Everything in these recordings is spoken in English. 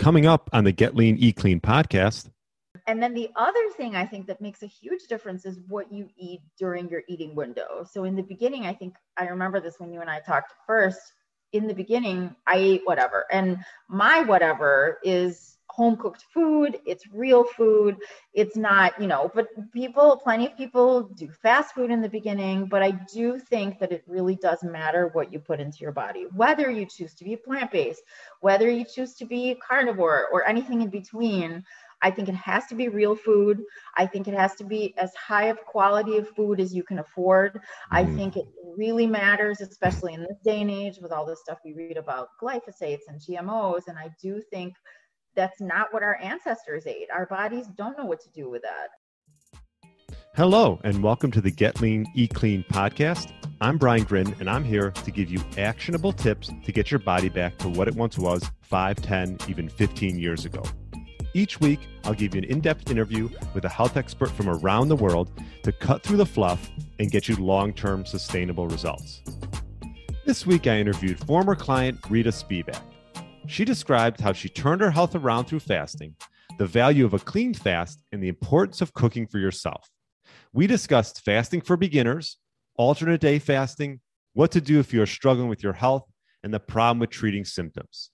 Coming up on the Get Lean, Eat Clean podcast. And then the other thing I think that makes a huge difference is what you eat during your eating window. So in the beginning, I think I remember this when you and I talked first. In the beginning, I ate whatever. And my whatever is home cooked food, it's real food. It's not, you know, but people, plenty of people do fast food in the beginning, but I do think that it really does matter what you put into your body, whether you choose to be plant based, whether you choose to be carnivore or anything in between. I think it has to be real food. I think it has to be as high of quality of food as you can afford. Mm. I think it really matters, especially in this day and age with all the stuff we read about glyphosates and GMOs. And I do think that's not what our ancestors ate. Our bodies don't know what to do with that. Hello, and welcome to the Get Lean, Eat Clean podcast. I'm Brian Grin, and I'm here to give you actionable tips to get your body back to what it once was 5, 10, even 15 years ago. Each week, I'll give you an in depth interview with a health expert from around the world to cut through the fluff and get you long term sustainable results. This week, I interviewed former client Rita Spivak. She described how she turned her health around through fasting, the value of a clean fast, and the importance of cooking for yourself. We discussed fasting for beginners, alternate day fasting, what to do if you're struggling with your health, and the problem with treating symptoms.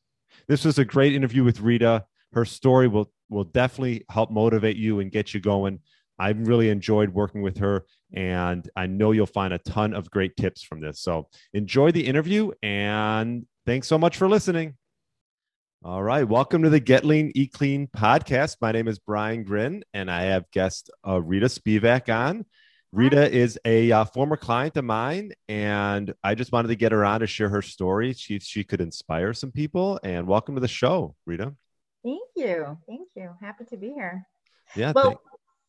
This was a great interview with Rita. Her story will, will definitely help motivate you and get you going. I really enjoyed working with her, and I know you'll find a ton of great tips from this. So enjoy the interview, and thanks so much for listening. All right. Welcome to the Get Lean, Eat Clean podcast. My name is Brian Grin, and I have guest uh, Rita Spivak on. Rita is a uh, former client of mine, and I just wanted to get her on to share her story. She, she could inspire some people. And welcome to the show, Rita. Thank you. Thank you. Happy to be here. Yeah. Well, thank-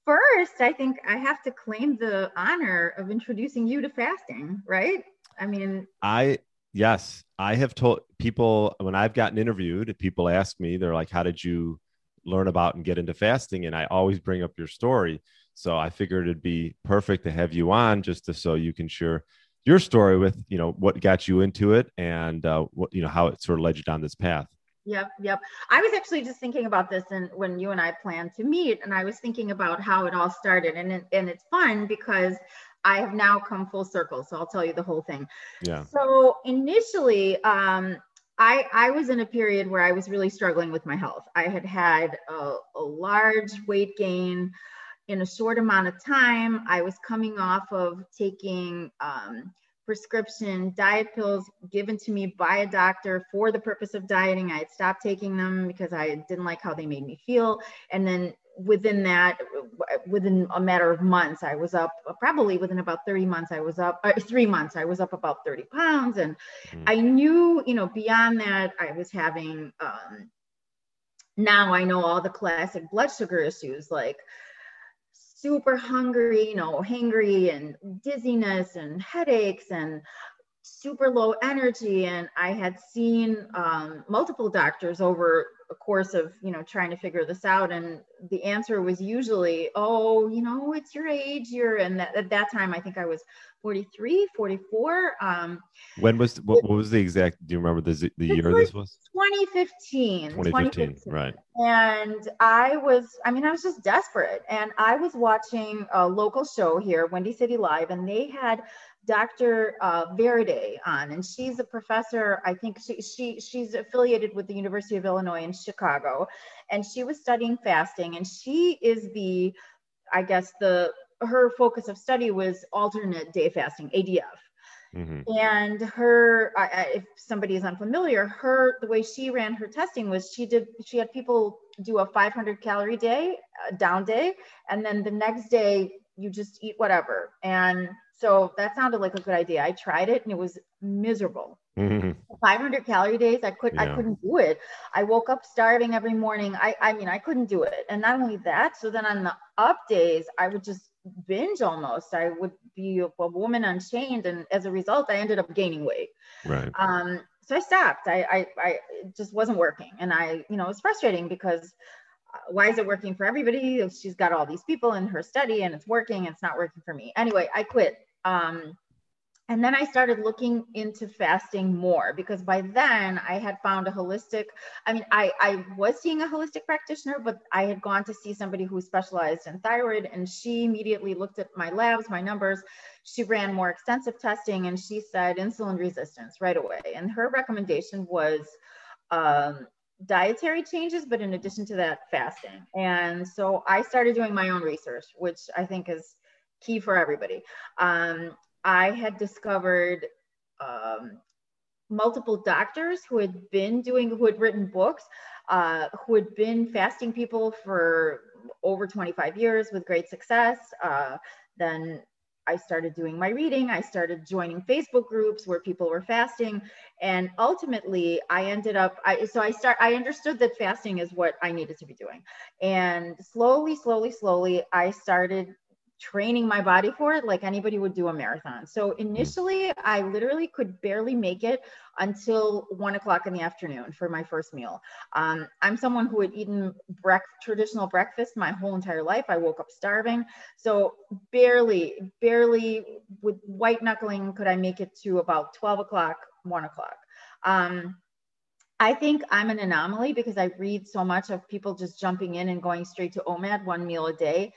first, I think I have to claim the honor of introducing you to fasting, right? I mean, I Yes, I have told people when I've gotten interviewed, people ask me, they're like, "How did you learn about and get into fasting?" And I always bring up your story. So I figured it'd be perfect to have you on just to so you can share your story with you know what got you into it and uh, what you know how it sort of led you down this path. Yep, yep. I was actually just thinking about this, and when you and I planned to meet, and I was thinking about how it all started, and and it's fun because I have now come full circle. So I'll tell you the whole thing. Yeah. So initially, um, I, I was in a period where I was really struggling with my health. I had had a, a large weight gain in a short amount of time. I was coming off of taking um, prescription diet pills given to me by a doctor for the purpose of dieting. I had stopped taking them because I didn't like how they made me feel. And then within that, within a matter of months, I was up probably within about 30 months, I was up uh, three months, I was up about 30 pounds. And mm. I knew, you know, beyond that, I was having, um, now I know all the classic blood sugar issues like super hungry, you know, hangry and dizziness and headaches and super low energy and i had seen um, multiple doctors over a course of you know trying to figure this out and the answer was usually oh you know it's your age you're and that, at that time i think i was 43 44 um when was what, what was the exact do you remember the, the year this was? 2015 2015 right. And i was i mean i was just desperate and i was watching a local show here windy city live and they had Dr. Uh, Varady on, and she's a professor. I think she, she she's affiliated with the University of Illinois in Chicago, and she was studying fasting. And she is the, I guess the her focus of study was alternate day fasting (ADF). Mm-hmm. And her, I, I, if somebody is unfamiliar, her the way she ran her testing was she did she had people do a 500 calorie day, down day, and then the next day you just eat whatever. And so that sounded like a good idea. I tried it and it was miserable. Mm-hmm. 500 calorie days, I could yeah. I couldn't do it. I woke up starving every morning. I I mean I couldn't do it. And not only that, so then on the up days, I would just binge almost. I would be a, woman unchained, and as a result, I ended up gaining weight. Right. Um. So I stopped. I I, I it just wasn't working, and I you know it was frustrating because why is it working for everybody? She's got all these people in her study and it's working, it's not working for me. Anyway, I quit. Um, and then I started looking into fasting more because by then I had found a holistic. I mean, I, I was seeing a holistic practitioner, but I had gone to see somebody who specialized in thyroid, and she immediately looked at my labs, my numbers. She ran more extensive testing, and she said insulin resistance right away. And her recommendation was um, dietary changes, but in addition to that, fasting. And so I started doing my own research, which I think is key for everybody. Um, I had discovered um, multiple doctors who had been doing, who had written books, uh, who had been fasting people for over 25 years with great success. Uh, then I started doing my reading. I started joining Facebook groups where people were fasting, and ultimately, I ended up. I so I start. I understood that fasting is what I needed to be doing, and slowly, slowly, slowly, I started training my body for it like anybody would do a marathon. So initially, I literally could barely make it until one o'clock in the afternoon for my first meal. Um, I'm someone who had eaten brec- traditional breakfast my whole entire life. I woke up starving. So barely, barely with white knuckling could I make it to about 12 o'clock, one o'clock. Um, I think I'm an anomaly because I read so much of people just jumping in and going straight to OMAD one meal a day.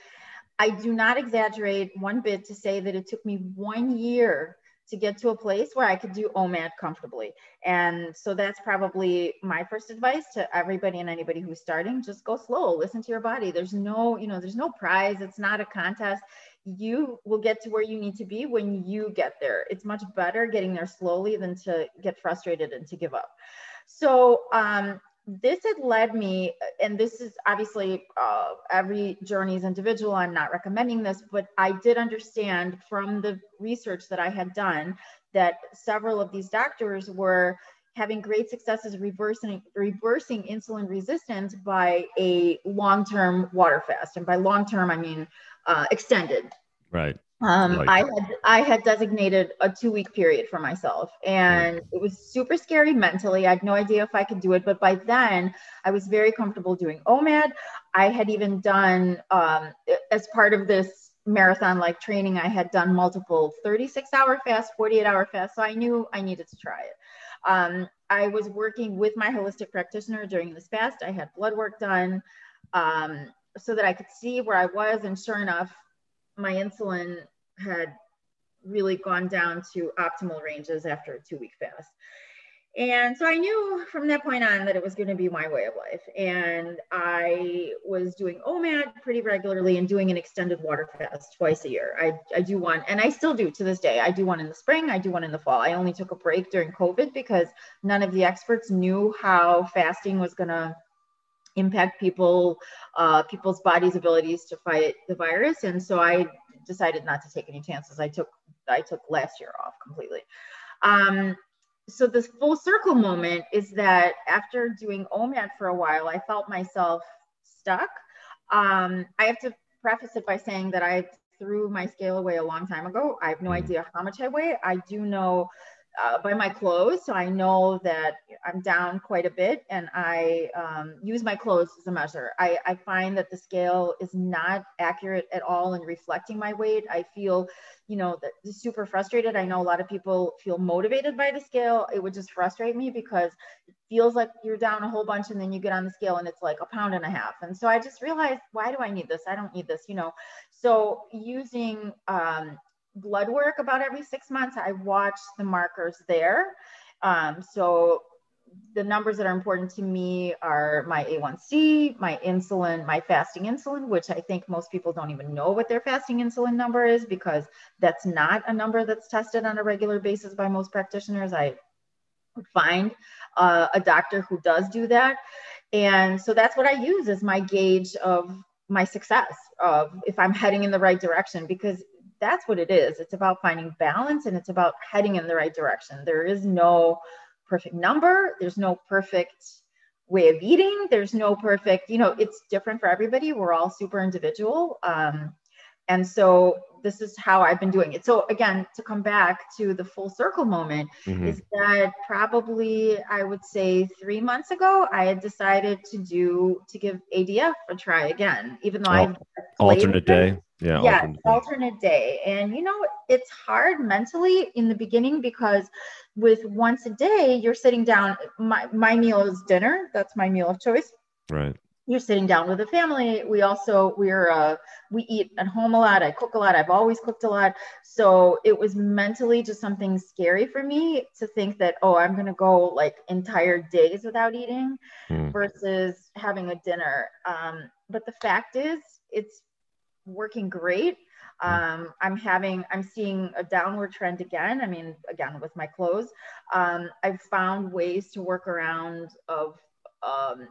I do not exaggerate one bit to say that it took me one year to get to a place where I could do OMAD comfortably. And so that's probably my first advice to everybody and anybody who's starting. Just go slow, listen to your body. There's no, you know, there's no prize. It's not a contest. You will get to where you need to be when you get there. It's much better getting there slowly than to get frustrated and to give up. So um, this had led me, and this is obviously uh, every journey is individual. I'm not recommending this, but I did understand from the research that I had done that several of these doctors were having great successes reversing reversing insulin resistance by a long-term water fast, and by long-term I mean uh, extended. Right. Um, like I had I had designated a two week period for myself, and it was super scary mentally. I had no idea if I could do it, but by then I was very comfortable doing OMAD. I had even done um, as part of this marathon like training. I had done multiple 36 hour fast, 48 hour fast, so I knew I needed to try it. Um, I was working with my holistic practitioner during this fast. I had blood work done um, so that I could see where I was, and sure enough, my insulin had really gone down to optimal ranges after a two week fast. And so I knew from that point on that it was going to be my way of life. And I was doing OMAD pretty regularly and doing an extended water fast twice a year. I, I do one, and I still do to this day. I do one in the spring, I do one in the fall. I only took a break during COVID because none of the experts knew how fasting was going to impact people uh, people's bodies abilities to fight the virus. And so i decided not to take any chances. I took i took last year off completely. Um, so this full circle moment is that after doing omad for a while i felt myself stuck. Um, i have to preface it by saying that i threw my scale away a long time ago. I have no mm-hmm. idea how much i weigh. I do know uh, by my clothes. So I know that I'm down quite a bit and I um, use my clothes as a measure. I, I find that the scale is not accurate at all in reflecting my weight. I feel, you know, super frustrated. I know a lot of people feel motivated by the scale. It would just frustrate me because it feels like you're down a whole bunch and then you get on the scale and it's like a pound and a half. And so I just realized, why do I need this? I don't need this, you know. So using um, blood work about every six months. I watch the markers there. Um, so the numbers that are important to me are my A1C, my insulin, my fasting insulin, which I think most people don't even know what their fasting insulin number is because that's not a number that's tested on a regular basis by most practitioners. I find uh, a doctor who does do that. And so that's what I use as my gauge of my success of if I'm heading in the right direction because that's what it is. It's about finding balance and it's about heading in the right direction. There is no perfect number, there's no perfect way of eating, there's no perfect, you know, it's different for everybody. We're all super individual. Um, and so this is how I've been doing it. So again, to come back to the full circle moment mm-hmm. is that probably I would say three months ago, I had decided to do to give ADF a try again, even though oh, I alternate day. Yeah, yeah, alternate, alternate day. And you know, it's hard mentally in the beginning because with once a day, you're sitting down. My, my meal is dinner. That's my meal of choice. Right you're sitting down with a family we also we're uh, we eat at home a lot i cook a lot i've always cooked a lot so it was mentally just something scary for me to think that oh i'm going to go like entire days without eating mm. versus having a dinner um, but the fact is it's working great. Um, i'm having i'm seeing a downward trend again. I mean again with my clothes. Um, i've found ways to work around of um,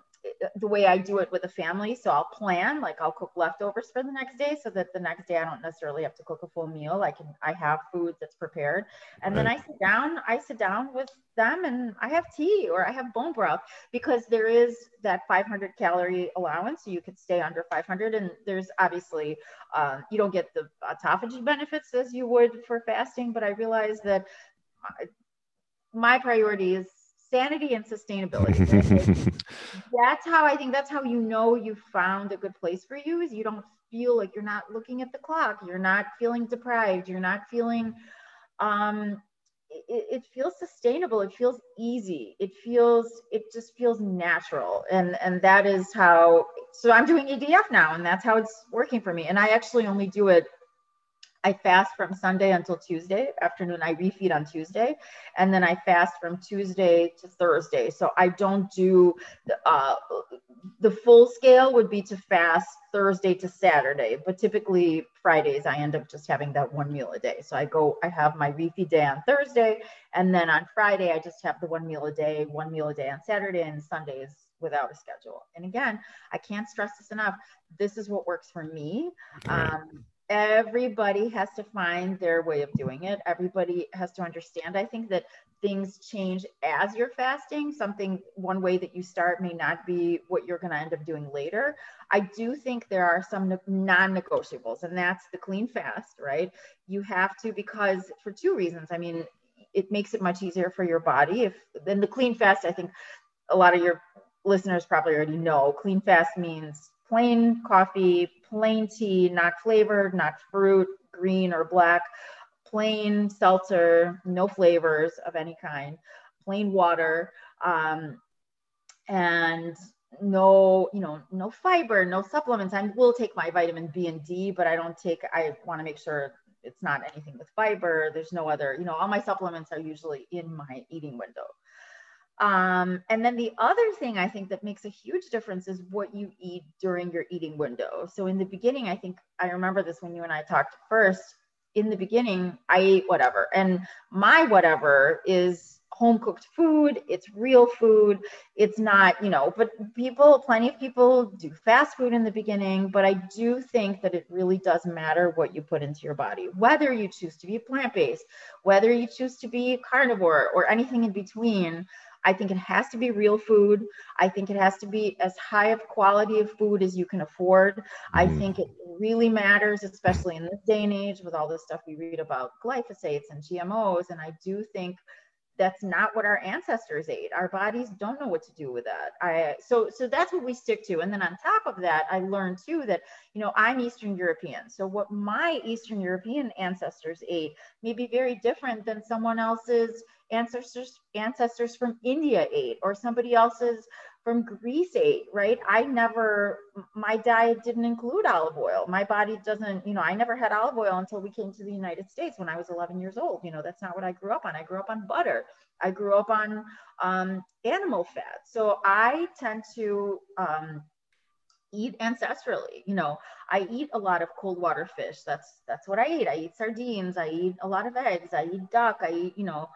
the way I do it with a family. So I'll plan, like I'll cook leftovers for the next day so that the next day I don't necessarily have to cook a full meal. I can, I have food that's prepared. And right. then I sit down, I sit down with them and I have tea or I have bone broth because there is that 500 calorie allowance. So you could stay under 500. And there's obviously, uh, you don't get the autophagy benefits as you would for fasting. But I realize that my priority is sanity and sustainability. that's how I think that's how you know you found a good place for you is you don't feel like you're not looking at the clock, you're not feeling deprived, you're not feeling um it, it feels sustainable it feels easy it feels it just feels natural and and that is how so i'm doing ADF now and that's how it's working for me and i actually only do it I fast from Sunday until Tuesday afternoon. I refeed on Tuesday, and then I fast from Tuesday to Thursday. So I don't do the, uh, the full scale would be to fast Thursday to Saturday, but typically Fridays I end up just having that one meal a day. So I go, I have my refeed day on Thursday, and then on Friday I just have the one meal a day, one meal a day on Saturday, and Sundays without a schedule. And again, I can't stress this enough. This is what works for me. Um, everybody has to find their way of doing it. Everybody has to understand i think that things change as you're fasting. Something one way that you start may not be what you're going to end up doing later. I do think there are some non-negotiables and that's the clean fast right? You have to because for two reasons. I mean it makes it much easier for your body. If then the clean fast i think a lot of your listeners probably already know. Clean fast means plain coffee, plain tea, not flavored, not fruit, green or black, plain seltzer, no flavors of any kind, plain water, um, and no, you know, no fiber, no supplements. I will take my vitamin B and D, but I don't take, I want to make sure it's not anything with fiber. There's no other, you know, all my supplements are usually in my eating window. Um, and then the other thing I think that makes a huge difference is what you eat during your eating window. So in the beginning, I think I remember this when you and I talked first. In the beginning, I ate whatever, and my whatever is home cooked food. It's real food. It's not, you know, but people, plenty of people do fast food in the beginning. But I do think that it really does matter what you put into your body, whether you choose to be plant based, whether you choose to be carnivore, or anything in between. I think it has to be real food. I think it has to be as high of quality of food as you can afford. Mm. I think it really matters, especially in this day and age with all this stuff we read about glyphosates and GMOs. And I do think that's not what our ancestors ate. Our bodies don't know what to do with that. I so so that's what we stick to. And then on top of that, I learned too that you know I'm Eastern European. So what my Eastern European ancestors ate may be very different than someone else's ancestors ancestors from India ate or somebody else's from Greece ate, right? I never my diet didn't include olive oil. My body doesn't, you know, I never had olive oil until we came to the United States when I was 11 years old. You know, that's not what I grew up on. I grew up on butter. I grew up on um, animal fat. So I tend to um, eat ancestrally you know i eat a lot of cold water fish that's that's what i eat i eat sardines i eat a lot of eggs i eat duck i eat you know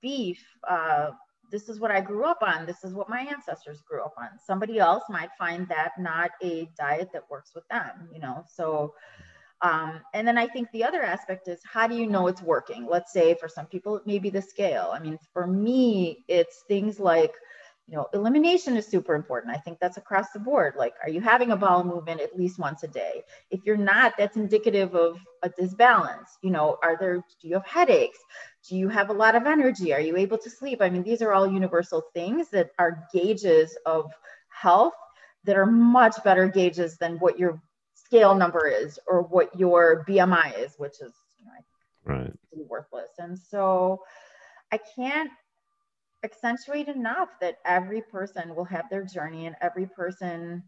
beef. Uh, this is what I grew up on. This is what my ancestors grew up on. Somebody else might find that not a diet that works with them, you know. So, um, and then I think the other aspect is how do you know it's working? Let's say for some people, it may be the scale. I mean, for me, it's things like you know, elimination is super important. I think that's across the board. Like, are you having a bowel movement at least once a day? If you're not, that's indicative of a disbalance. You know, are there, do you have headaches? Do you have a lot of energy? Are you able to sleep? I mean, these are all universal things that are gauges of health that are much better gauges than what your scale number is or what your BMI is, which is right. worthless. And so I can't accentuate enough that every person will have their journey and every person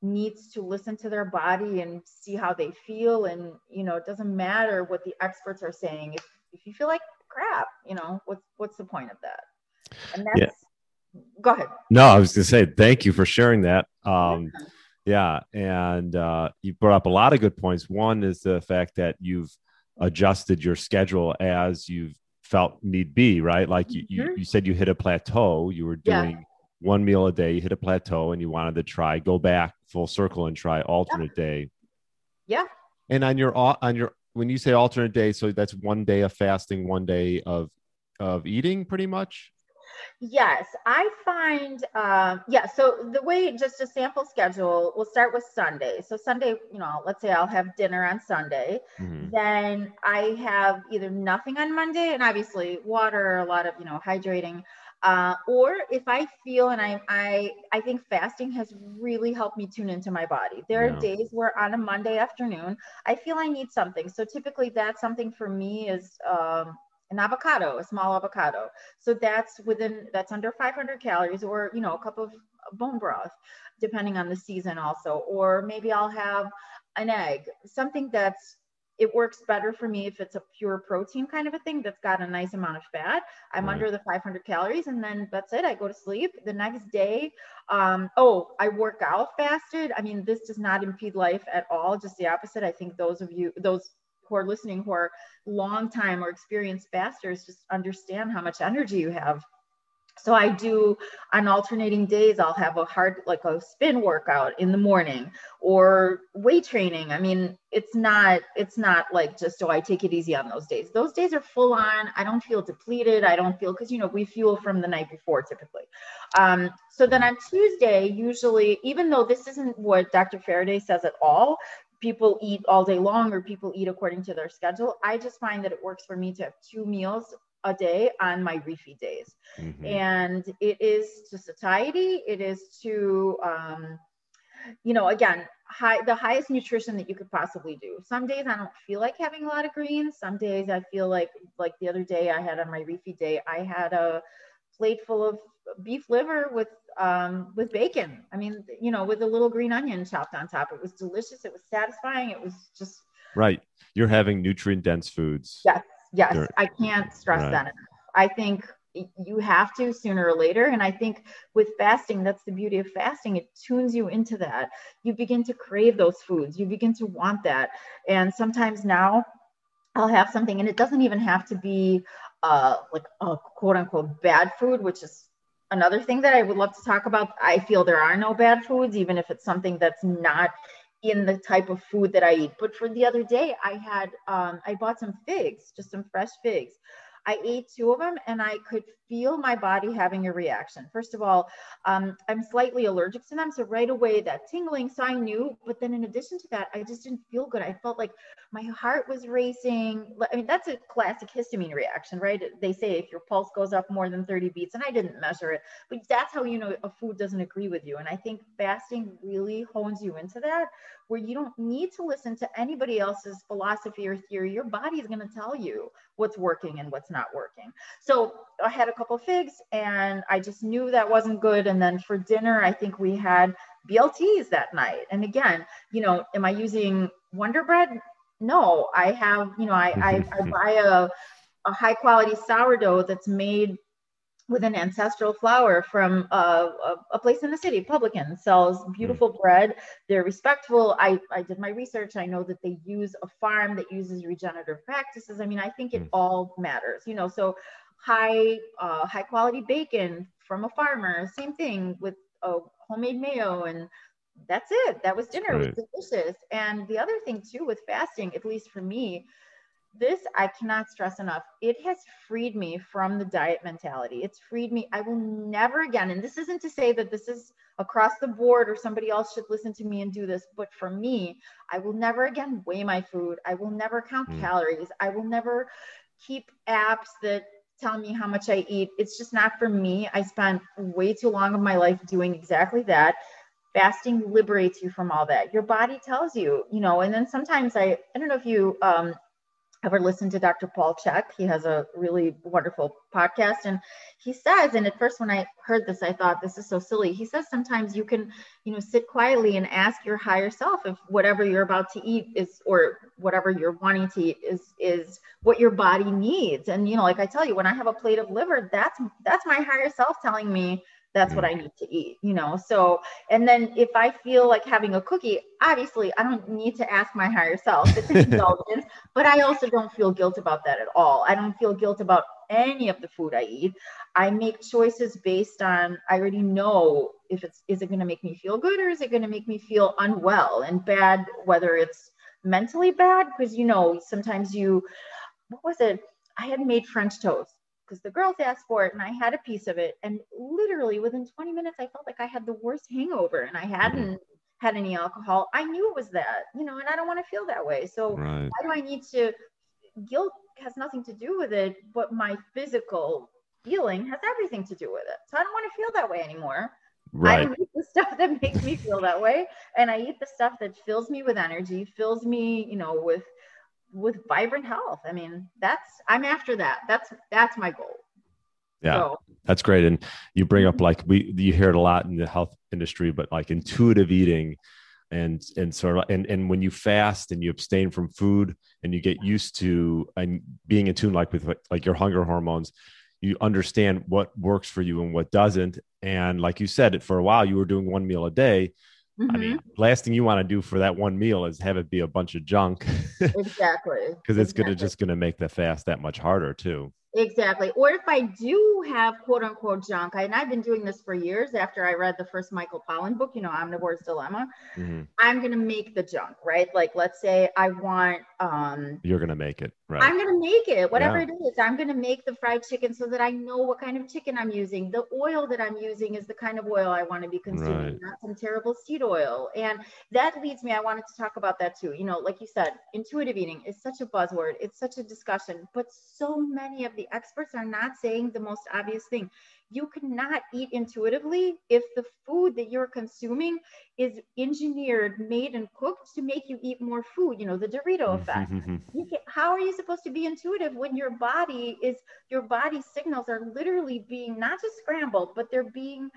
needs to listen to their body and see how they feel. And you know it doesn't matter what the experts are saying. If, if you feel like crap you know what's what's the point of that? And that's yeah. go ahead. No i was gonna say thank you for sharing that. Um yeah and uh you brought up a lot of good points. One is the fact that you've adjusted your schedule as you've felt need be right like you, mm-hmm. you, you said you hit a plateau you were doing yeah one meal a day, you hit a plateau and you wanted to try, go back full circle and try alternate yeah. day. Yeah. And on your on your when you say alternate day, so that's one day of fasting, one day of of eating, pretty much. Yes, I find, um, yeah, so the way just a sample schedule, we'll start with Sunday. So, Sunday, you know, let's say I'll have dinner on Sunday. Mm-hmm. Then I have either nothing on Monday and obviously water, a lot of, you know, hydrating. Uh, or if I feel and I, I I think fasting has really helped me tune into my body. There yeah. are days where on a Monday afternoon I feel I need something. So typically that's something for me is um, an avocado, a small avocado. So that's within that's under 500 calories, or you know a cup of bone broth, depending on the season also. Or maybe I'll have an egg, something that's it works better for me if it's a pure protein kind of a thing that's got a nice amount of fat. I'm right. under the 500 calories, and then that's it. I go to sleep. The next day, um, oh, I work out fasted. I mean, this does not impede life at all. Just the opposite. I think those of you, those who are listening, who are long time or experienced fasters, just understand how much energy you have so I do on alternating days, I'll have a hard, like a spin workout in the morning or weight training. I mean, it's not, it's not like just, oh, I take it easy on those days. Those days are full on. I don't feel depleted. I don't feel, cause you know, we fuel from the night before typically. Um, so then on Tuesday, usually, even though this isn't what Dr. Varady says at all, people eat all day long or people eat according to their schedule. I just find that it works for me to have two meals a day on my refeed days. Mm-hmm. And it is to satiety, it is to, um, you know, again, high, the highest nutrition that you could possibly do. Some days I don't feel like having a lot of greens. Some days I feel like, like the other day I had on my refeed day, I had a plate full of beef liver with um, with bacon. I mean, you know, with a little green onion chopped on top. It was delicious. It was satisfying. It was just right. You're having nutrient dense foods. Yes, yes i can't stress right. that enough i think you have to sooner or later and i think with fasting that's the beauty of fasting it tunes you into that you begin to crave those foods you begin to want that and sometimes now i'll have something and it doesn't even have to be uh, like a quote unquote bad food which is another thing that i would love to talk about i feel there are no bad foods even if it's something that's not in the type of food that I eat. But for the other day, I had um, I bought some figs, just some fresh figs. I ate two of them and I could feel my body having a reaction. First of all, um, I'm slightly allergic to them. So right away, that tingling, so I knew. But then in addition to that, I just didn't feel good. I felt like my heart was racing. I mean, that's a classic histamine reaction, right? They say if your pulse goes up more than 30 beats, and I didn't measure it, but that's how you know a food doesn't agree with you. And I think fasting really hones you into that, where you don't need to listen to anybody else's philosophy or theory. Your body is going to tell you what's working and what's not working. So I had a couple figs and I just knew that wasn't good. And then for dinner, I think we had BLTs that night. And again, you know, am I using Wonder Bread? No, I have, you know, I, I, I buy a, a high quality sourdough that's made with an ancestral flour from a, a, a, place in the city. Publican sells beautiful mm. bread. They're respectful. I, I did my research. I know that they use a farm that uses regenerative practices. I mean, I think it mm. all matters, you know. So high uh, high quality bacon from a farmer. Same thing with a homemade mayo and that's it. That was dinner. Right. It was delicious. And the other thing too with fasting, at least for me, this I cannot stress enough. It has freed me from the diet mentality. It's freed me. I will never again, and this isn't to say that this is across the board or somebody else should listen to me and do this, but for me, I will never again weigh my food. I will never count mm. calories. I will never keep apps that tell me how much I eat. It's just not for me. I spent way too long of my life doing exactly that. Fasting liberates you from all that. Your body tells you, you know, and then sometimes I, I don't know if you um, ever listened to Dr. Paul Chek, he has a really wonderful podcast. And he says, and at first when I heard this, I thought this is so silly. He says sometimes you can, you know, sit quietly and ask your higher self if whatever you're about to eat is or whatever you're wanting to eat is is what your body needs. And you know, like I tell you, when I have a plate of liver, that's that's my higher self telling me that's what I need to eat, you know. So, and then if I feel like having a cookie, obviously I don't need to ask my higher self. It's an indulgence, but I also don't feel guilt about that at all. I don't feel guilt about any of the food I eat. I make choices based on I already know if it's is it going to make me feel good or is it going to make me feel unwell and bad, whether it's mentally bad because you know sometimes you what was it? I had made French toast because the girls asked for it and I had a piece of it. And literally within 20 minutes, I felt like I had the worst hangover and I mm-hmm. hadn't had any alcohol. I knew it was that, you know, and I don't want to feel that way. So right. why do I need to? Guilt has nothing to do with it, but my physical feeling has everything to do with it. So I don't want to feel that way anymore. Right. I eat the stuff that makes me feel that way, and I eat the stuff that fills me with energy, fills me, you know, with with vibrant health. I mean, that's I'm after that. That's that's my goal. Yeah, so. that's great. And you bring up mhm. like we you hear it a lot in the health industry, but like intuitive eating and and sort of and and when you fast and you abstain from food and you get used to and being in tune like with like your hunger hormones you understand what works for you and what doesn't and like you said for a while you were doing one meal a day Mm-hmm. I mean, last thing you want to do for that one meal is have it be a bunch of junk. exactly. Because it's exactly. gonna just gonna make the fast that much harder too. Exactly. Or if I do have quote unquote junk, and I've been doing this for years after I read the first Michael Pollan book, you know, Omnivore's Dilemma, mm-hmm. I'm going to make the junk, right? Like, let's say I want. um You're going to make it, right? I'm going to make it, whatever yeah. it is. I'm going to make the fried chicken so that I know what kind of chicken I'm using. The oil that I'm using is the kind of oil I want to be consuming, right. not some terrible seed oil. And that leads me, I wanted to talk about that too. You know, like you said, intuitive eating is such a buzzword, it's such a discussion, but so many of the experts are not saying the most obvious thing. You cannot eat intuitively if the food that you're consuming is engineered, made, and cooked to make you eat more food. You know, the Dorito mm-hmm. effect. Can, how are you supposed to be intuitive when your body is, your body signals are literally being not just scrambled, but they're being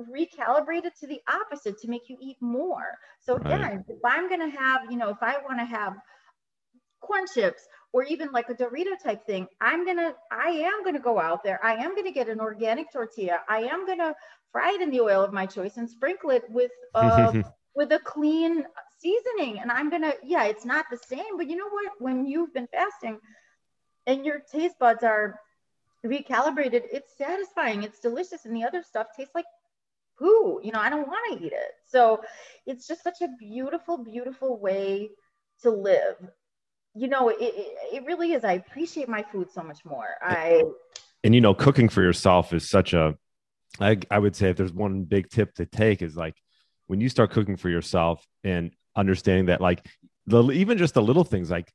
recalibrated to the opposite to make you eat more. So again, right. if I'm going to have, you know, if I want to have corn chips or even like a Dorito type thing, I'm gonna, I am gonna go out there. I am gonna get an organic tortilla. I am gonna fry it in the oil of my choice and sprinkle it with uh, with a clean seasoning. And I'm gonna, yeah, it's not the same, but you know what? When you've been fasting and your taste buds are recalibrated, it's satisfying. It's delicious, and the other stuff tastes like poo. You know, I don't want to eat it. So it's just such a beautiful, beautiful way to live you know, it, it, really is. I appreciate my food so much more. I and you know, cooking for yourself is such a. I I would say if there's one big tip to take is like when you start cooking for yourself and understanding that like the even just the little things like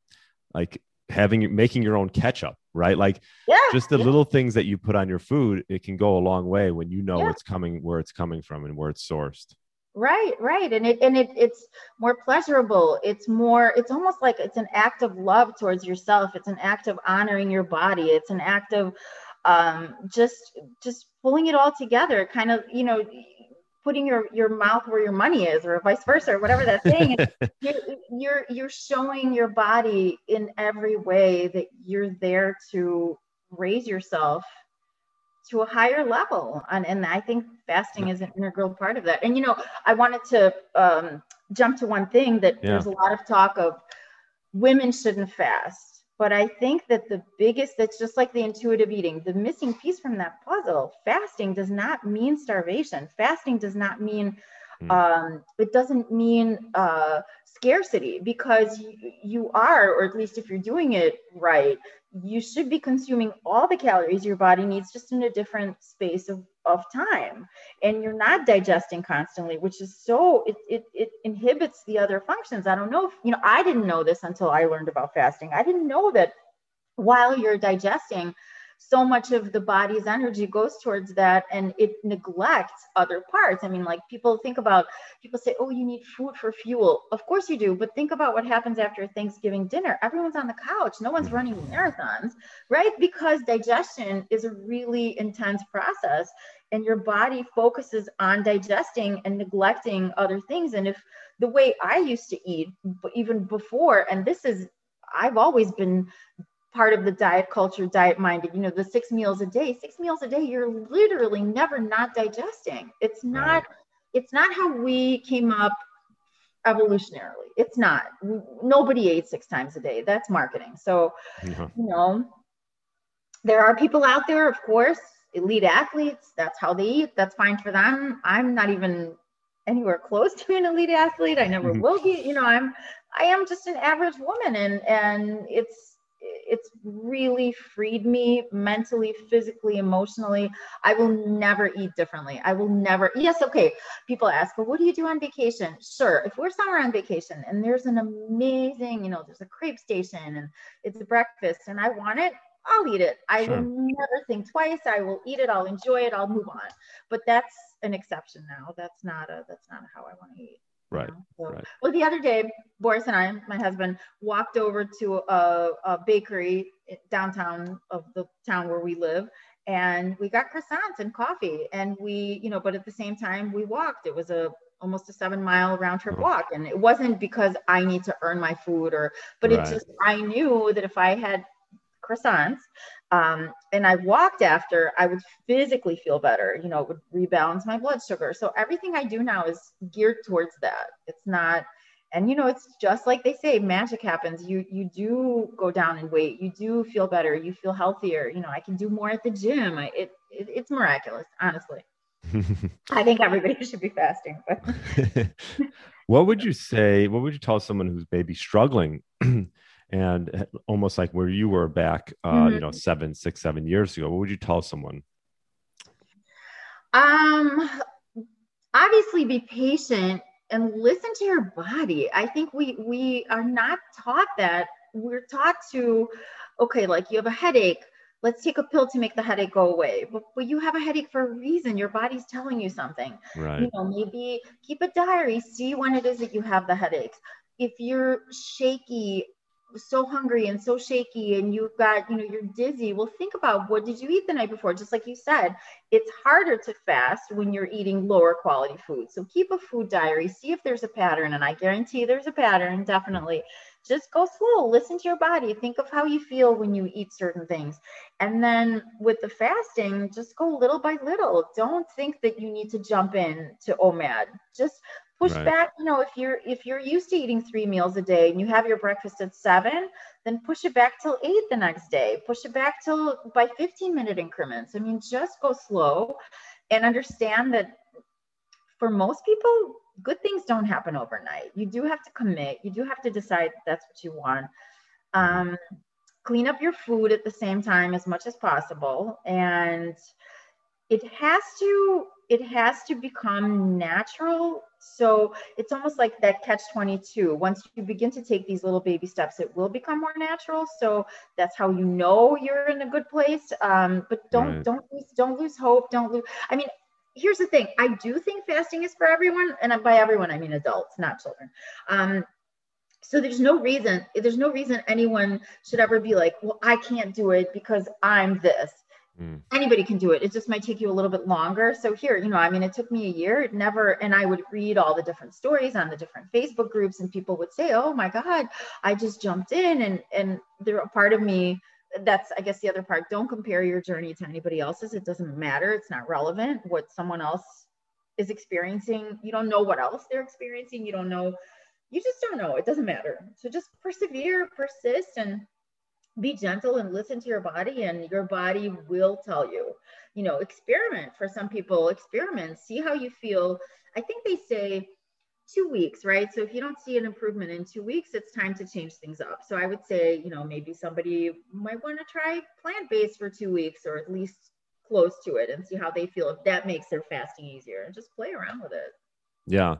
like having making your own ketchup right like yeah, just the yeah. little things that you put on your food it can go a long way when you know yeah. it's coming where it's coming from and where it's sourced Right, right. And it and it it's more pleasurable. It's more it's almost like it's an act of love towards yourself. It's an act of honoring your body. It's an act of um just just pulling it all together, kind of, you know, putting your your mouth where your money is or vice versa or whatever that thing you're, you're you're showing your body in every way that you're there to raise yourself to a higher level. And, and I think fasting is an integral part of that. And, you know, I wanted to um, jump to one thing that yeah. there's a lot of talk of women shouldn't fast. But I think that the biggest, that's just like the intuitive eating, the missing piece from that puzzle, fasting does not mean starvation. Fasting does not mean, mm. um, it doesn't mean uh, scarcity because you, are, or at least if you're doing it right, you should be consuming all the calories your body needs just in a different space of, of time. And you're not digesting constantly which is so it, it, it inhibits the other functions. I don't know if you know i didn't know this until i learned about fasting. I didn't know that while you're digesting so much of the body's energy goes towards that and it neglects other parts. I mean, like people think about, people say, oh, you need food for fuel. Of course you do, but think about what happens after Thanksgiving dinner. Everyone's on the couch, no one's mm-hmm. running marathons, right? Because digestion is a really intense process and your body focuses on digesting and neglecting other things. And if the way I used to eat, even before, and this is, I've always been part of the diet culture, diet minded, you know, the six meals a day, six meals a day, you're literally never not digesting. It's not, right. it's not how we came up evolutionarily. It's not. Nobody ate six times a day. That's marketing. So, yeah. you know, there are people out there, of course, elite athletes. That's how they eat. That's fine for them. I'm not even anywhere close to an elite athlete. I never mm-hmm. will be. You know, I'm I am just an average woman, and and it's it's really freed me mentally, physically, emotionally. I will never eat differently. I will never. Yes, okay. People ask, well, what do you do on vacation? Sure. If we're somewhere on vacation and there's an amazing, you know, there's a crepe station and it's a breakfast and I want it, I'll eat it. I sure. will never think twice. I will eat it. I'll enjoy it. I'll move on. But that's an exception now. That's not a. That's not how I want to eat. Right. So, right. Well, the other day, Boris and I, my husband, walked over to a, a bakery downtown of the town where we live, and we got croissants and coffee. And we, you know, but at the same time, we walked. It was a almost a seven mile round trip oh. walk, and it wasn't because I need to earn my food or, but right. it just I knew that if I had croissants um, and I walked after, I would physically feel better. You know, it would rebalance my blood sugar. So everything I do now is geared towards that. It's not, and you know, it's just like they say, magic happens. You you do go down in weight. You do feel better. You feel healthier. You know, I can do more at the gym. I, it, it it's miraculous, honestly. I think everybody should be fasting. what would you say? What would you tell someone who's maybe struggling? and almost like where you were back uh, mm-hmm. you know seven six seven years ago what would you tell someone? Um obviously be patient and listen to your body. I think we we are not taught that. We're taught to okay like you have a headache. Let's take a pill to make the headache go away. But, but you have a headache for a reason. Your body's telling you something. Right. you know maybe keep a diary. See when it is that you have the headaches. If you're shaky so hungry and so shaky and you've got you know you're dizzy. Well think about what did you eat the night before? Just like you said it's harder to fast when you're eating lower quality food. So keep a food diary see if there's a pattern and i guarantee there's a pattern definitely. Just go slow listen to your body think of how you feel when you eat certain things. And then with the fasting just go little by little. Don't think that you need to jump in to omad. Just push right. back you know if you're if you're used to eating three meals a day and you have your breakfast at seven then push it back till eight the next day. Push it back till by 15 minute increments. I mean just go slow and understand that for most people good things don't happen overnight. You do have to commit. You do have to decide that's what you want. Um, clean up your food at the same time as much as possible. And it has to it has to become natural. So it's almost like that catch 22 once you begin to take these little baby steps it will become more natural. So that's how you know you're in a good place. Um, but don't right. don't lose, don't lose hope. Don't lose i mean here's the thing. I do think fasting is for everyone and by everyone i mean adults not children. Um, so there's no reason there's no reason anyone should ever be like well i can't do it because i'm this Mm. Anybody can do it. It just might take you a little bit longer. So here, you know, I mean, it took me a year. It never, and I would read all the different stories on the different Facebook groups, and people would say, "Oh my God, I just jumped in," and and there a part of me that's I guess the other part. Don't compare your journey to anybody else's. It doesn't matter. It's not relevant what someone else is experiencing. You don't know what else they're experiencing. You don't know. You just don't know. It doesn't matter. So just persevere, persist, and be gentle and listen to your body and your body will tell you. You know experiment for some people experiment see how you feel. I think they say two weeks right? So if you don't see an improvement in two weeks it's time to change things up. So i would say you know maybe somebody might want to try plant-based for two weeks or at least close to it and see how they feel if that makes their fasting easier and just play around with it yeah.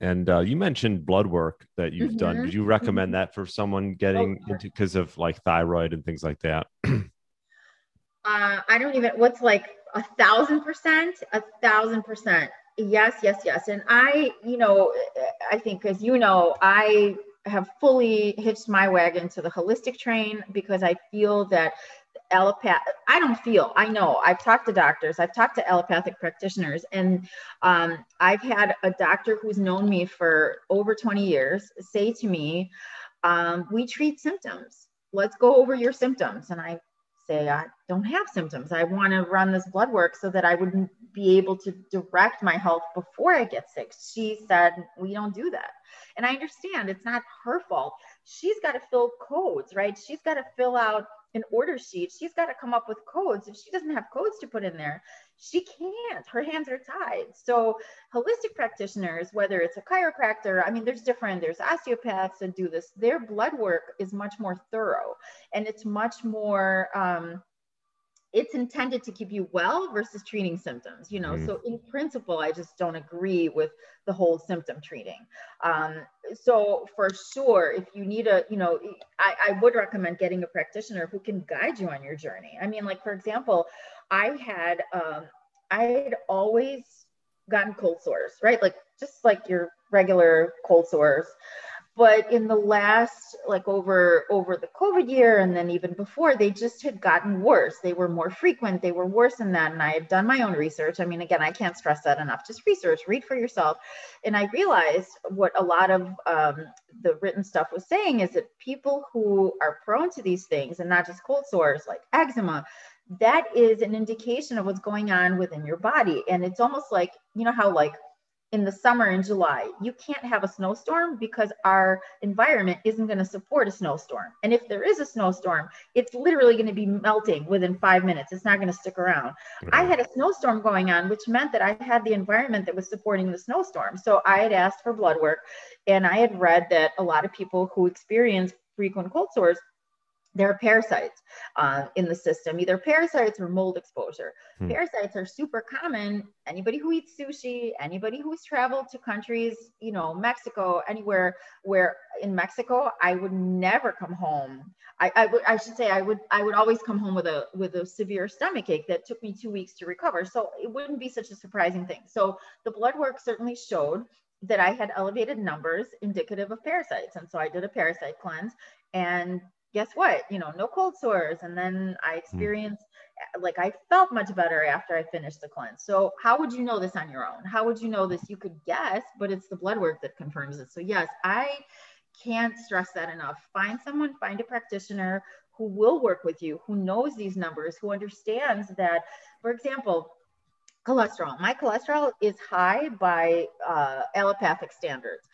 And uh, you mentioned blood work that you've mm-hmm. done. Did you recommend that for someone getting oh, into because of like thyroid and things like that? Uh, I don't even, what's like a thousand percent? A thousand percent. Yes, yes, yes. And I, you know, I think, as you know, I have fully hitched my wagon to the holistic train because I feel that allopath i don't feel i know i've talked to doctors i've talked to allopathic practitioners and um, i've had a doctor who's known me for over 20 years say to me um, we treat symptoms. Let's go over your symptoms. And i say i don't have symptoms. I want to run this blood work so that i wouldn't be able to direct my health before i get sick. She said we don't do that. And i understand it's not her fault. She's got to fill codes right? She's got to fill out an order sheet. She's got to come up with codes. If she doesn't have codes to put in there, she can't. Her hands are tied. So, holistic practitioners, whether it's a chiropractor, I mean, there's different, there's osteopaths that do this. Their blood work is much more thorough and it's much more, um, it's intended to keep you well versus treating symptoms you know mm. so in principle i just don't agree with the whole symptom treating um, so for sure if you need a you know I, I would recommend getting a practitioner who can guide you on your journey. I mean like for example i had um, i had always gotten cold sores right? Like just like your regular cold sores but in the last like over over the covid year and then even before they just had gotten worse. They were more frequent. They were worse than that. And i had done my own research. I mean again i can't stress that enough. Just research read for yourself. And i realized what a lot of um, the written stuff was saying is that people who are prone to these things and not just cold sores like eczema that is an indication of what's going on within your body. And it's almost like you know how like in the summer in July. You can't have a snowstorm because our environment isn't going to support a snowstorm. And if there is a snowstorm, it's literally going to be melting within five minutes. It's not going to stick around. I had a snowstorm going on, which meant that I had the environment that was supporting the snowstorm. So I had asked for blood work and I had read that a lot of people who experience frequent cold sores there are parasites uh, in the system, either parasites or mold exposure. Hmm. Parasites are super common. Anybody who eats sushi, anybody who's traveled to countries, you know, Mexico, anywhere where in Mexico, I would never come home. I, I would, I should say, I would, I would always come home with a with a severe stomach ache that took me two weeks to recover. So it wouldn't be such a surprising thing. So the blood work certainly showed that I had elevated numbers indicative of parasites. And so I did a parasite cleanse and guess what? You know, no cold sores. And then I hmm. experienced, mm. like, I felt much better after I finished the cleanse. So, how would you know this on your own? How would you know this? You could guess, but it's the blood work that confirms it. So, yes, I can't stress that enough. Find someone, find a practitioner who will work with you, who knows these numbers, who understands that, for example, cholesterol. My cholesterol is high by uh, allopathic standards.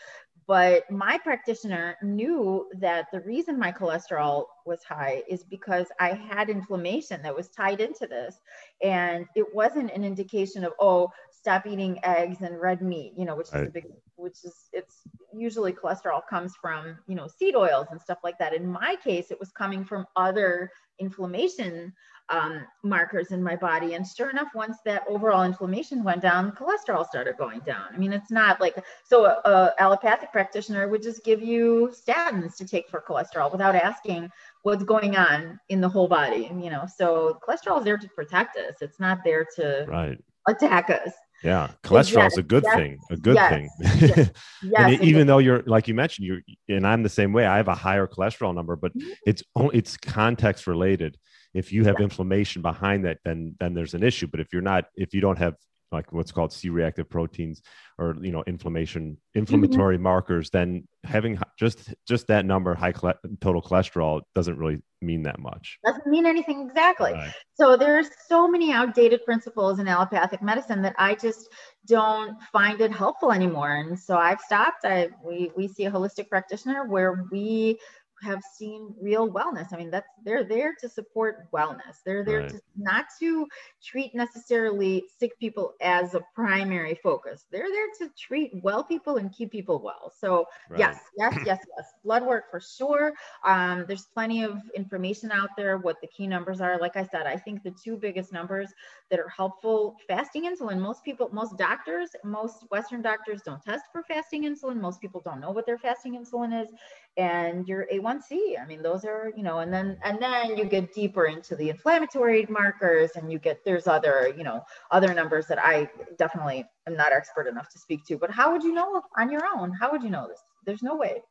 But my practitioner knew that the reason my cholesterol was high is because I had inflammation that was tied into this. And it wasn't an indication of, oh, stop eating eggs and red meat, you know, which is a big, which is, it's usually cholesterol comes from, you know, seed oils and stuff like that. In my case, it was coming from other inflammation um, markers in my body. And sure enough, once that overall inflammation went down, cholesterol started going down. I mean, it's not like so a, a allopathic practitioner would just give you statins to take for cholesterol without asking what's going on in the whole body. You know, so cholesterol is there to protect us. It's not there to right. attack us. Yeah, cholesterol yes, is a good yes, thing. A good yes, thing. yes even though you're like you mentioned, you and I'm the same way. I have a higher cholesterol number, but mm-hmm. it's only it's context related if you have inflammation behind that then then there's an issue but if you're not if you don't have like what's called c-reactive proteins or you know inflammation inflammatory mm-hmm. markers then having just just that number high total cholesterol doesn't really mean that much doesn't mean anything exactly right. so there's so many outdated principles in allopathic medicine that i just don't find it helpful anymore and so i've stopped i we we see a holistic practitioner where we have seen real wellness. I mean, that's they're there to support wellness. They're there right. to not to treat necessarily sick people as a primary focus. They're there to treat well people and keep people well. So right. yes, yes, yes, yes. Blood work for sure. Um, there's plenty of information out there what the key numbers are. Like I said, I think the two biggest numbers that are helpful fasting insulin. Most people, most doctors, most Western doctors don't test for fasting insulin. Most people don't know what their fasting insulin is, and your A1 A1C. I mean, those are, you know, and then and then you get deeper into the inflammatory markers and you get there's other, you know, other numbers that I definitely am not expert enough to speak to. But how would you know on your own? How would you know this? There's no way.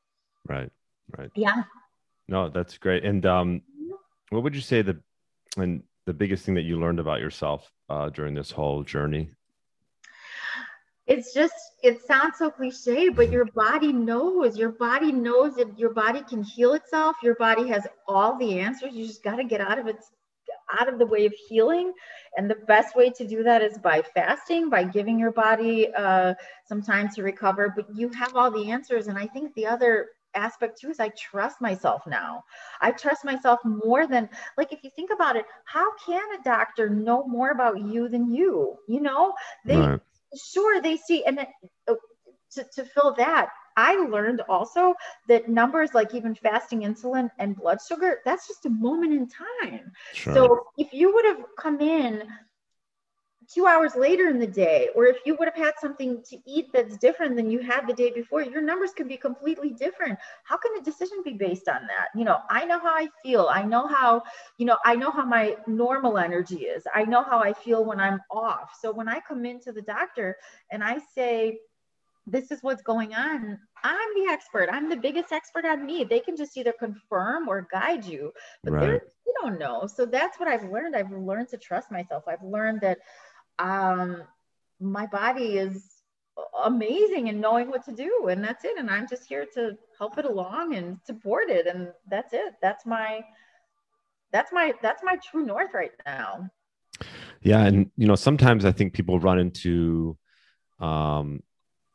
Right. Right. Yeah. No, that's great. And um what would you say the and the biggest thing that you learned about yourself uh, during this whole journey? It's just, it sounds so cliche, but your body knows. Your body knows that your body can heal itself. Your body has all the answers. You just got to get out of it, out of the way of healing. And the best way to do that is by fasting, by giving your body uh, some time to recover. But you have all the answers. And I think the other aspect too is I trust myself now. I trust myself more than like if you think about it, how can a doctor know more about you than you? You know, they right. Sure they see and then, uh, to, to fill that I learned also that numbers like even fasting insulin and blood sugar, that's just a moment in time. Sure. So if you would have come in two hours later in the day, or if you would have had something to eat that's different than you had the day before, your numbers could be completely different. How can a decision be based on that? You know, I know how I feel. I know how, you know, I know how my normal energy is. I know how I feel when I'm off. So when I come into the doctor and I say, this is what's going on. I'm the expert. I'm the biggest expert on me. They can just either confirm or guide you, but right. you don't know. So that's what I've learned. I've learned to trust myself. I've learned that um, my body is amazing in knowing what to do and that's it and i'm just here to help it along and support it and that's it. That's my that's my that's my true north right now. Yeah and you know sometimes i think people run into um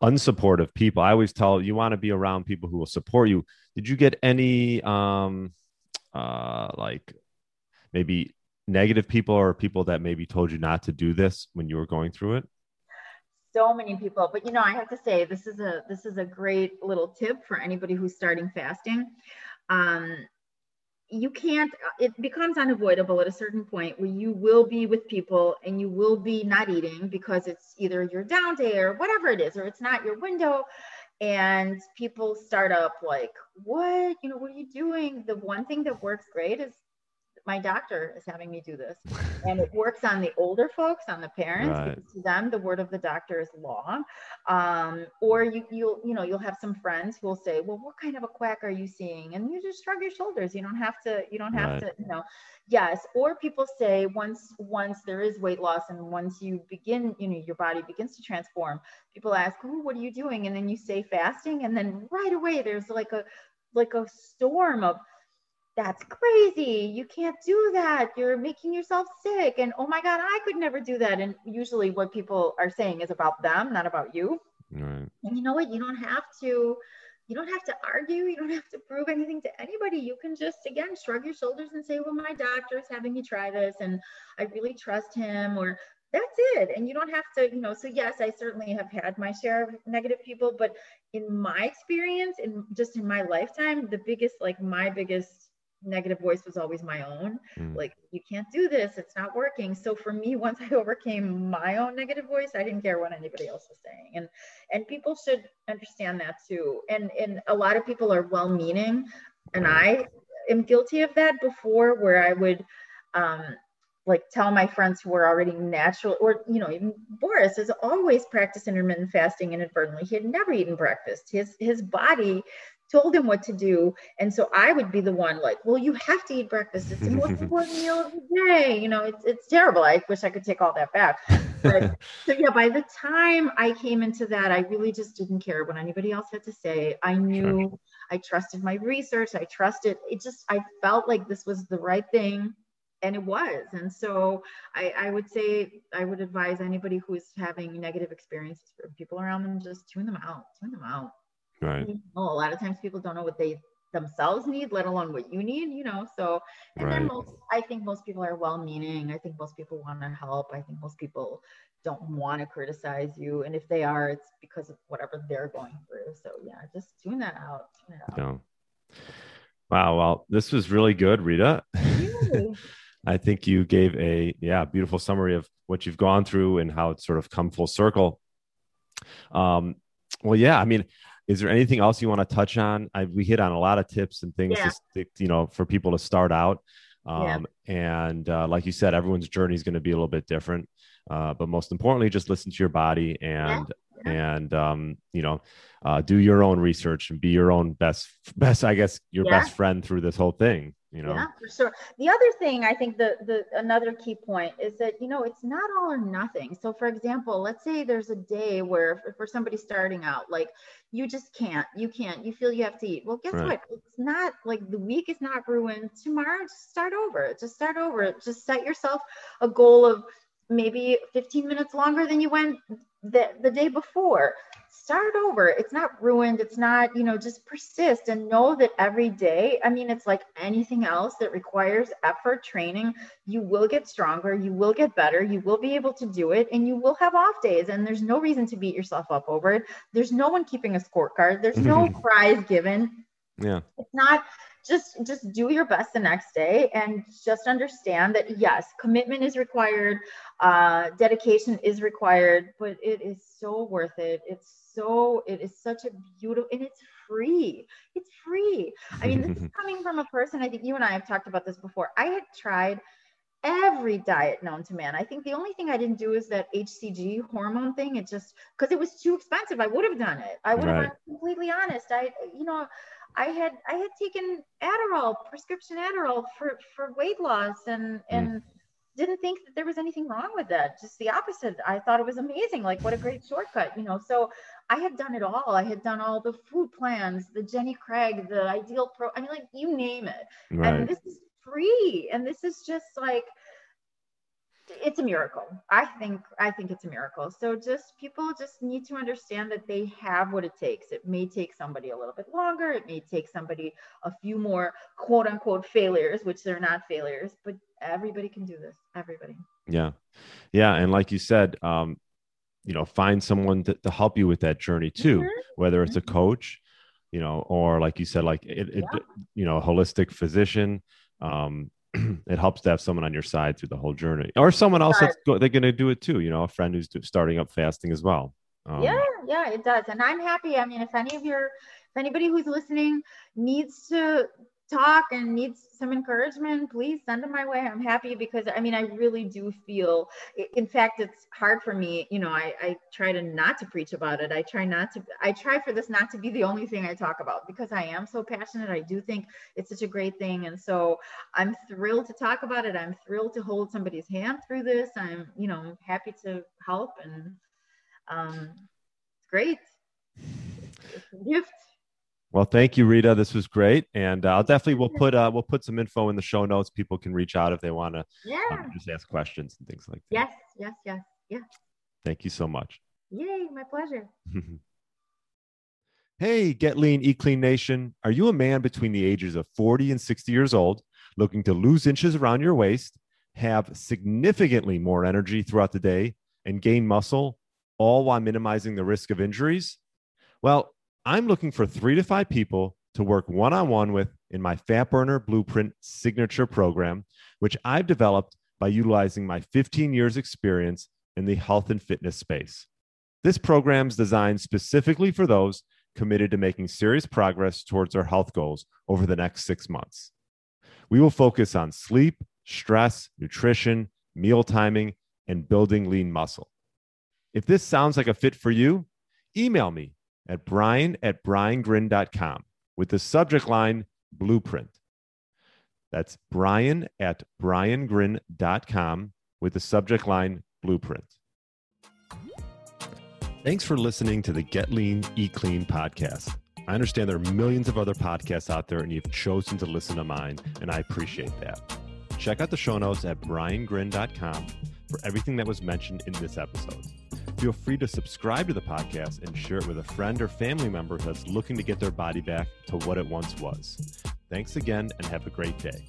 unsupportive people. I always tell you want to be around people who will support you. Did you get any um uh like maybe negative people or people that maybe told you not to do this when you were going through it? So many people, but you know, I have to say this is a this is a great little tip for anybody who's starting fasting. Um, you can't it becomes unavoidable at a certain point where you will be with people and you will be not eating because it's either your down day or whatever it is or it's not your window and people start up like what you know what are you doing the one thing that works great is my doctor is having me do this. And it works on the older folks, on the parents, right. because to them the word of the doctor is law. Um, or you you'll you know you'll have some friends who will say, well, what kind of a quack are you seeing? And you just shrug your shoulders. You don't have to. You don't have right. to. You know, yes. Or people say once once there is weight loss and once you begin, you know, your body begins to transform. People ask, oh, what are you doing? And then you say fasting, and then right away there's like a like a storm of that's crazy. You can't do that. You're making yourself sick. And oh my God, I could never do that. And usually what people are saying is about them, not about you. Right. And you know what? You don't have to, you don't have to argue. You don't have to prove anything to anybody. You can just, again, shrug your shoulders and say, well, my doctor is having me try this and I really trust him or that's it. And you don't have to, you know, so yes, I certainly have had my share of negative people, but in my experience, in just in my lifetime, the biggest, like my biggest negative voice was always my own. Mm. like you can't do this it's not working. So for me once i overcame my own negative voice i didn't care what anybody else was saying. And and people should understand that too. And and a lot of people are well meaning and i am guilty of that before where i would um like tell my friends who were already natural or you know even boris has always practiced intermittent fasting inadvertently. He had never eaten breakfast. His his body told him what to do. And so I would be the one like, well, you have to eat breakfast. It's the most important meal of the day. You know, it's, it's terrible. I wish I could take all that back. But so yeah, by the time I came into that, I really just didn't care what anybody else had to say. I knew sure. I trusted my research. I trusted it just, I felt like this was the right thing. And it was. And so I, I would say, I would advise anybody who is having negative experiences from people around them, just tune them out, tune them out. Right. a lot of times people don't know what they themselves need, let alone what you need, you know. So, and right. then most, I think most people are well meaning. I think most people want to help. I think most people don't want to criticize you. And if they are, it's because of whatever they're going through. So, yeah, just tune that out. Tune it out. Yeah. Wow. Well, this was really good, Rita. I think you gave a yeah beautiful summary of what you've gone through and how it's sort of come full circle. Um, well, yeah, I mean, is there anything else you want to touch on? I, we hit on a lot of tips and things, Yeah. to, you know, for people to start out. Yeah. Um, And uh, like you said, everyone's journey is going to be a little bit different. Uh, but most importantly, just listen to your body and Yeah. and um, you know, uh, do your own research and be your own best best, I guess, your Yeah. best friend through this whole thing. You know, Yeah, for sure. The other thing I think the the another key point is that you know it's not all or nothing. So for example, let's say there's a day where for, for somebody starting out, like you just can't, you can't, you feel you have to eat. Well, guess Right. what? It's not like the week is not ruined. Tomorrow, just start over. Just start over. Just set yourself a goal of maybe 15 minutes longer than you went the, the day before. Start over. It's not ruined. It's not you know just persist and know that every day i mean it's like anything else that requires effort training you will get stronger you will get better you will be able to do it and you will have off days and there's no reason to beat yourself up over it. There's no one keeping a scorecard. There's no prize given. Yeah, it's not just just do your best the next day and just understand that yes commitment is required uh dedication is required but it is so worth it. It's so it is such a beautiful and it's free. It's free. I mean this is coming from a person i think you and i have talked about this before. I had tried every diet known to man. I think the only thing i didn't do is that hcg hormone thing. It just because it was too expensive i would have done it. I would have Right. been completely honest. I you know I had I had taken Adderall, prescription Adderall for for weight loss, and hmm. and didn't think that there was anything wrong with that. Just the opposite. I thought it was amazing. Like what a great shortcut, you know. So I had done it all. I had done all the food plans, the Jenny Craig, the Ideal Pro. I mean, like you name it. right. And this is free, and this is just like it's a miracle. I think I think it's a miracle. So just people just need to understand that they have what it takes. It may take somebody a little bit longer. It may take somebody a few more quote unquote failures, which they're not failures, but everybody can do this. Everybody. Yeah. Yeah. And like you said, um, you know, find someone to, to help you with that journey too, Mhm. whether it's a Mhm. coach, you know, or like you said, like it, it Yeah. you know, a holistic physician. Um, it helps to have someone on your side through the whole journey or someone else that's go, they're going to do it too. You know, a friend who's starting up fasting as well. Um, yeah, yeah, it does. And I'm happy. I mean, if any of your if anybody who's listening needs to talk and needs some encouragement, please send them my way. I'm happy because I mean, I really do feel, in fact, it's hard for me. You know, I, I try to not to preach about it. I try not to, I try for this not to be the only thing I talk about because I am so passionate. I do think it's such a great thing. And so I'm thrilled to talk about it. I'm thrilled to hold somebody's hand through this. I'm, you know, happy to help and um, it's great. It's a gift. Well, thank you, Rita. This was great, and uh, I'll definitely we'll put uh, we'll put some info in the show notes. People can reach out if they want to Yeah. um, just ask questions and things like that. Yes, yes, yes. Yeah. Thank you so much. Yay, my pleasure. hey, Get Lean, Eat Clean Nation. Are you a man between the ages of 40 and 60 years old looking to lose inches around your waist, have significantly more energy throughout the day, and gain muscle, all while minimizing the risk of injuries? Well, I'm looking for three to five people to work one on one with in my Fat Burner Blueprint signature program, which I've developed by utilizing my 15 years' experience in the health and fitness space. This program is designed specifically for those committed to making serious progress towards their health goals over the next six months. We will focus on sleep, stress, nutrition, meal timing, and building lean muscle. If this sounds like a fit for you, email me at brian at briangrin.com with the subject line blueprint. That's brian at briangrin.com with the subject line blueprint. Thanks for listening to the Get Lean, Eat Clean podcast. I understand there are millions of other podcasts out there, and you've chosen to listen to mine, and I appreciate that. Check out the show notes at briangrin.com for everything that was mentioned in this episode. Feel free to subscribe to the podcast and share it with a friend or family member that's looking to get their body back to what it once was. Thanks again, and have a great day.